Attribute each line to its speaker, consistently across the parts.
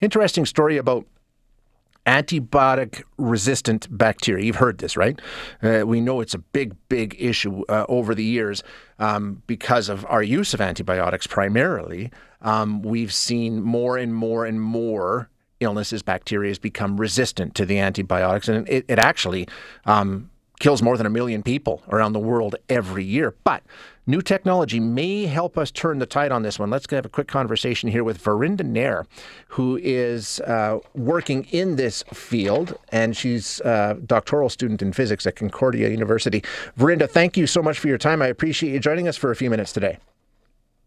Speaker 1: Interesting story about antibiotic resistant bacteria. You've heard this, right? Uh, we know it's a big, big issue uh, over the years um, because of our use of antibiotics primarily. Um, we've seen more and more and more illnesses, bacteria has become resistant to the antibiotics, and it, it actually um, kills more than a million people around the world every year. But New technology may help us turn the tide on this one. Let's have a quick conversation here with Verinder Nair, who is uh, working in this field, and she's a doctoral student in physics at Concordia University. Verinder, thank you so much for your time. I appreciate you joining us for a few minutes today.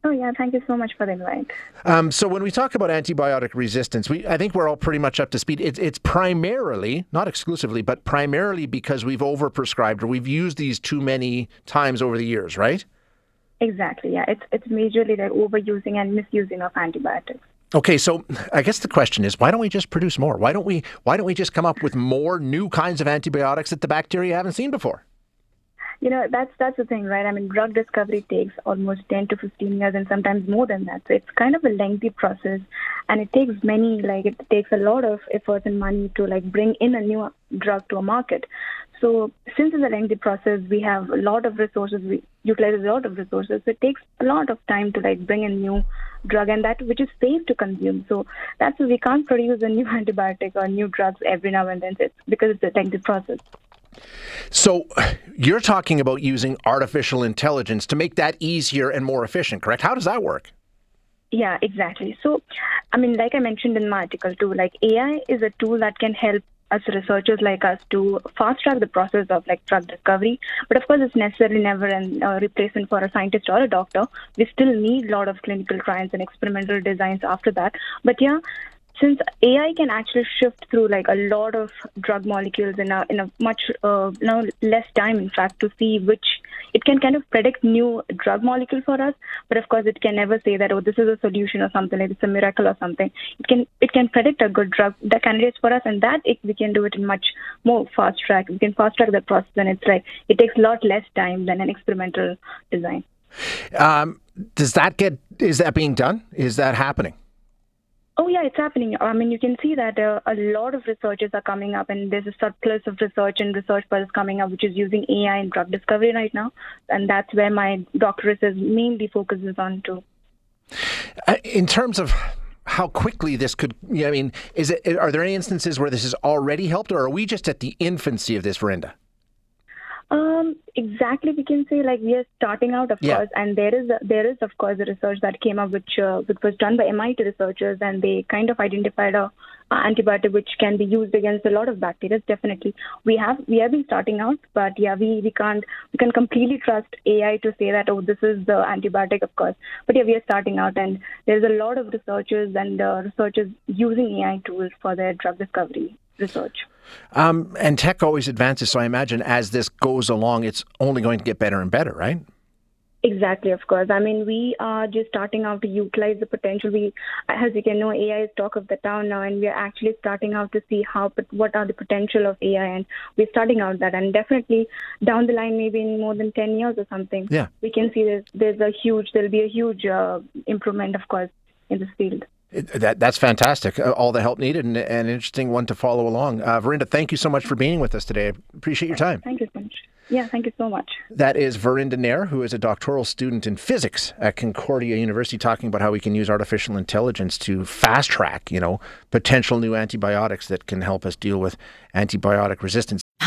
Speaker 2: Oh yeah, thank you so much for the invite.
Speaker 1: Um, so when we talk about antibiotic resistance, we I think we're all pretty much up to speed. It's it's primarily, not exclusively, but primarily because we've overprescribed or we've used these too many times over the years, right?
Speaker 2: Exactly. Yeah, it's it's majorly the overusing and misusing of antibiotics.
Speaker 1: Okay, so I guess the question is, why don't we just produce more? Why don't we why don't we just come up with more new kinds of antibiotics that the bacteria haven't seen before?
Speaker 2: You know, that's that's the thing, right? I mean, drug discovery takes almost 10 to 15 years and sometimes more than that. So it's kind of a lengthy process and it takes many like it takes a lot of effort and money to like bring in a new drug to a market. So since it's a lengthy process, we have a lot of resources. We utilize a lot of resources. So it takes a lot of time to like bring in new drug and that which is safe to consume. So that's why we can't produce a new antibiotic or new drugs every now and then it's because it's a lengthy process.
Speaker 1: So you're talking about using artificial intelligence to make that easier and more efficient, correct? How does that work?
Speaker 2: Yeah, exactly. So, I mean, like I mentioned in my article too, like AI is a tool that can help us researchers like us to fast track the process of like drug discovery. But of course, it's necessarily never a uh, replacement for a scientist or a doctor. We still need a lot of clinical trials and experimental designs after that. But yeah, since AI can actually shift through like a lot of drug molecules in a in a much uh, now less time, in fact, to see which it can kind of predict new drug molecule for us. But of course, it can never say that oh this is a solution or something like it's a miracle or something. It can it can predict a good drug the candidates for us, and that it, we can do it in much more fast track. We can fast track the process, and it's like it takes a lot less time than an experimental design.
Speaker 1: Um, does that get is that being done? Is that happening?
Speaker 2: Oh yeah, it's happening. I mean, you can see that uh, a lot of researchers are coming up, and there's a surplus of research and research is coming up, which is using AI in drug discovery right now, and that's where my doctorate is mainly focuses on too.
Speaker 1: Uh, in terms of how quickly this could, I mean, is it? Are there any instances where this has already helped, or are we just at the infancy of this, Verinder?
Speaker 2: Um, exactly, we can say like we are starting out, of yeah. course, and there is a, there is of course a research that came up which uh, which was done by MIT researchers, and they kind of identified a, a antibiotic which can be used against a lot of bacteria. Definitely, we have we have been starting out, but yeah, we we can't we can completely trust AI to say that oh this is the antibiotic, of course. But yeah, we are starting out, and there's a lot of researchers and uh, researchers using AI tools for their drug discovery research.
Speaker 1: Um, and tech always advances, so I imagine as this goes along, it's only going to get better and better, right?
Speaker 2: Exactly, of course. I mean, we are just starting out to utilize the potential. We, as you can know, AI is talk of the town now, and we are actually starting out to see how, but what are the potential of AI, and we're starting out that. And definitely down the line, maybe in more than ten years or something,
Speaker 1: yeah,
Speaker 2: we can see there's there's a huge, there'll be a huge uh, improvement, of course, in this field.
Speaker 1: That that's fantastic. Uh, all the help needed and, and, an interesting one to follow along. Uh, Verinder, thank you so much for being with us today. Appreciate your time.
Speaker 2: Thank you so much. Yeah, thank you so much.
Speaker 1: That is Verinder Nair, who is a doctoral student in physics at Concordia University, talking about how we can use artificial intelligence to fast track, you know, potential new antibiotics that can help us deal with antibiotic resistance.